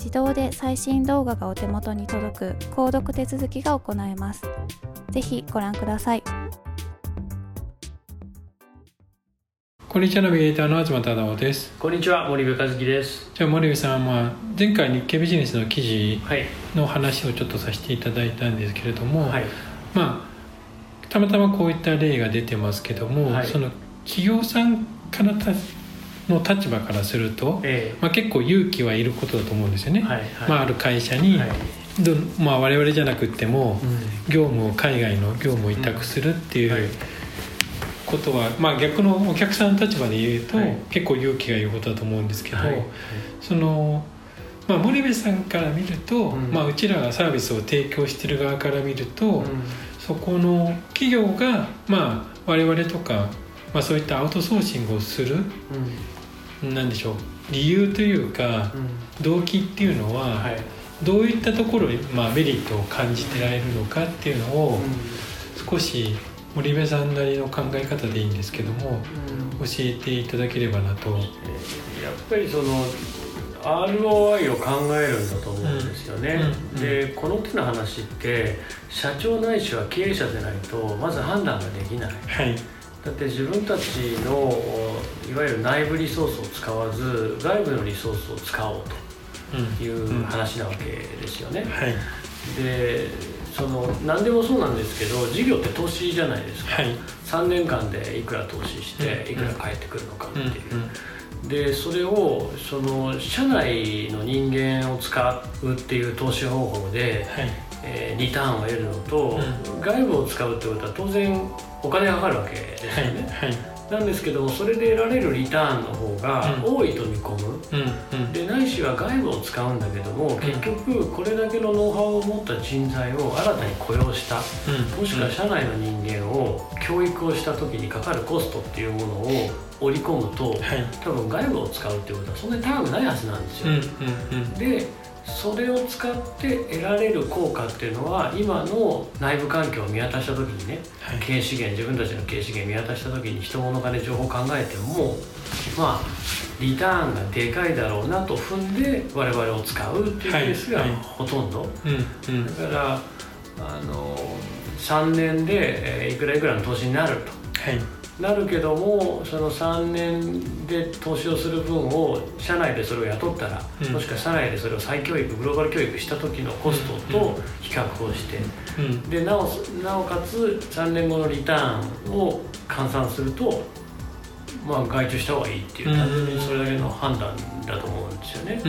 自動で最新動画がお手元に届く購読手続きが行えます。ぜひご覧ください。こんにちはナビゲーターの東忠夫です。こんにちは森部和樹です。じゃあ森部さんは前回日経ビジネスの記事の話をちょっとさせていただいたんですけれども、はい、まあたまたまこういった例が出てますけども、はい、その企業さんからの立場からすると、えー、まあ、結構勇気はいることだと思うんですよね、はいはい、まあ、ある会社に、はい、どまあ、我々じゃなくても、うん、業務を海外の業務を委託するっていうことは、まあ、逆のお客さんの立場で言うと、結構勇気がいることだと思うんですけど、その。まあ、森部さんから見ると、うん、まあ、うちらがサービスを提供してる側から見ると、うん、そこの企業が、まあ、我々とか、まあ、そういったアウトソーシングをする、何でしょう。理由というか、動機っていうのは、はい、どういったところに、まあ、メリットを感じてられるのかっていうのを、少し森部さんなりの考え方でいいんですけども、教えていただければなと。やっぱりその ROI を考えるんだと思うんですよね、うん。うん、でこの手の話って社長ないしは経営者でないとまず判断ができない、はいだって自分たちのいわゆる内部リソースを使わず外部のリソースを使おうという話なわけですよね。はい、でその何でもそうなんですけど事業って投資じゃないですか、はい、3年間でいくら投資していくら返ってくるのかっていう。でそれをその社内の人間を使うっていう投資方法で、はい、えー、リターンを得るのと、うん、外部を使うってことは当然お金がかかるわけですよね、はい。はい、なんですけどもそれで得られるリターンの方が多いと見込む、うんうん、でないしは外部を使うんだけども、結局これだけのノウハウを持った人材を新たに雇用した、もしくは社内の人間を教育をした時にかかるコストっていうものを織り込むと、はい、多分外部を使うってことはそんなに高くないはずなんですよ、でそれを使って得られる効果っていうのは今の内部環境を見渡した時にね、はい、経営資源自分たちの経営資源見渡した時に人物金情報を考えてもまあリターンがでかいだろうなと踏んで我々を使うっていうケースがほとんど、だからあの3年でいくらいくらの投資になると。はい。なるけどもその3年で投資をする分を社内でそれを雇ったら、うん、もしくは社内でそれを再教育グローバル教育した時のコストと比較をして、うん、でなおなおかつ3年後のリターンを換算するとまあ外注した方がいいっていう単純にそれだけの判断だと思うんですよね。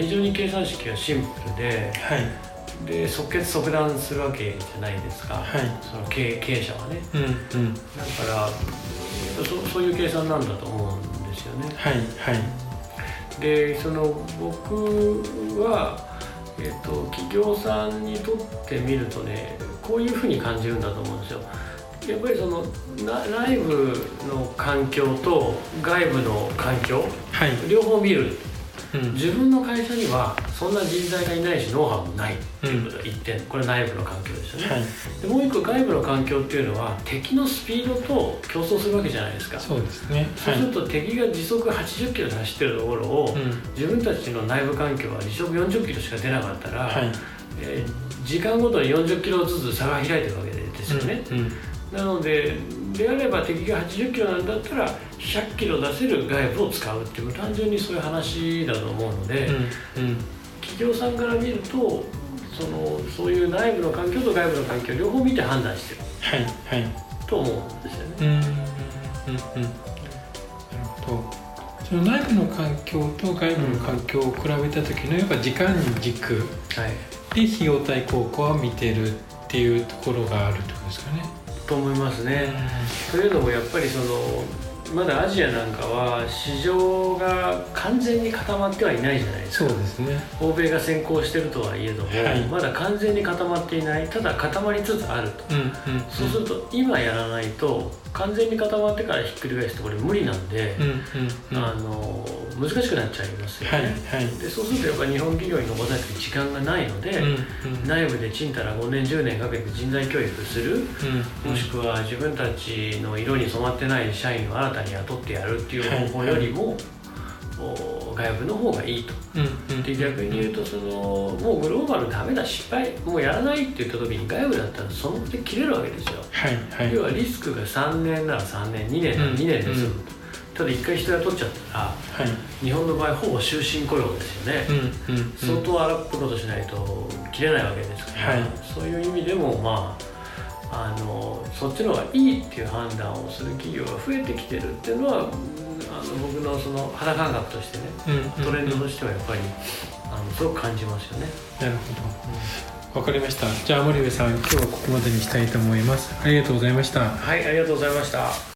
非常に計算式はシンプルで、はいで即決即断するわけじゃないですか、はい、その経経営者はね、うんうん、だからそそういう計算なんだと思うんですよね。はいはい、でその僕は、えーと、企業さんにとってみるとねこういうふうに感じるんだと思うんですよ。やっぱりその内部の環境と外部の環境、はい、両方見る自分の会社にはそんな人材がいないしノウハウもないっていうことが1点、これ内部の環境ですよね、はい、でもう一個外部の環境っていうのは敵のスピードと競争するわけじゃないですか。そうですね、そうすると敵が時速80キロで走ってるところを、うん、自分たちの内部環境は時速40キロしか出なかったら、はい、えー、時間ごとに40キロずつ差が開いてるわけですよね、うん。うん。なのでであれば敵が80キロなんだったら100キロ出せる外部を使うっていう単純にそういう話だと思うので、うんうん、企業さんから見るとそのそういう内部の環境と外部の環境両方見て判断してる、はいはい、と思うんですよね。うんうんうん、なるほど。その内部の環境と外部の環境を比べた時のやっぱ時間軸で費用対効果を見てるっていうところがあるってことですかね。と思いますね。というのもやっぱりそのまだアジアなんかは市場が完全に固まってはいないじゃないですか。そうですね。欧米が先行してるとはいえども、はい、まだ完全に固まっていないただ固まりつつあると、うんうんうん、そうすると今やらないと完全に固まってからひっくり返すとこれ無理なんで、うんうんうん、あの難しくなっちゃいますよね、はいはい、でそうするとやっぱり日本企業に残さなくて時間がないので、うんうん、内部でちんたら5年10年かけて人材教育する、うんうん、もしくは自分たちの色に染まってない社員を新たに雇ってやるっていう方法よりも、はいはい。外部の方がいいと、うんうん、で逆に言うとそのもうグローバルダメだ失敗もうやらないって言った時に外部だったらその手切れるわけですよ、はいはい、要はリスクが3年なら3年2年なら2年です、うんうん、ただ一回人雇っちゃったら、はい、日本の場合ほぼ終身雇用ですよね、うんうんうん、相当荒っぽいことしないと切れないわけですから、はい、そういう意味でもまああのそっちの方がいいっていう判断をする企業が増えてきてるっていうのはあの僕のその肌感覚としてね、うん、トレンドとしてはやっぱりあのすごく感じますよね。なるほど、わ、うん、かりました。じゃあ森部さん、今日はここまでにしたいと思います。ありがとうございました。はい、ありがとうございました。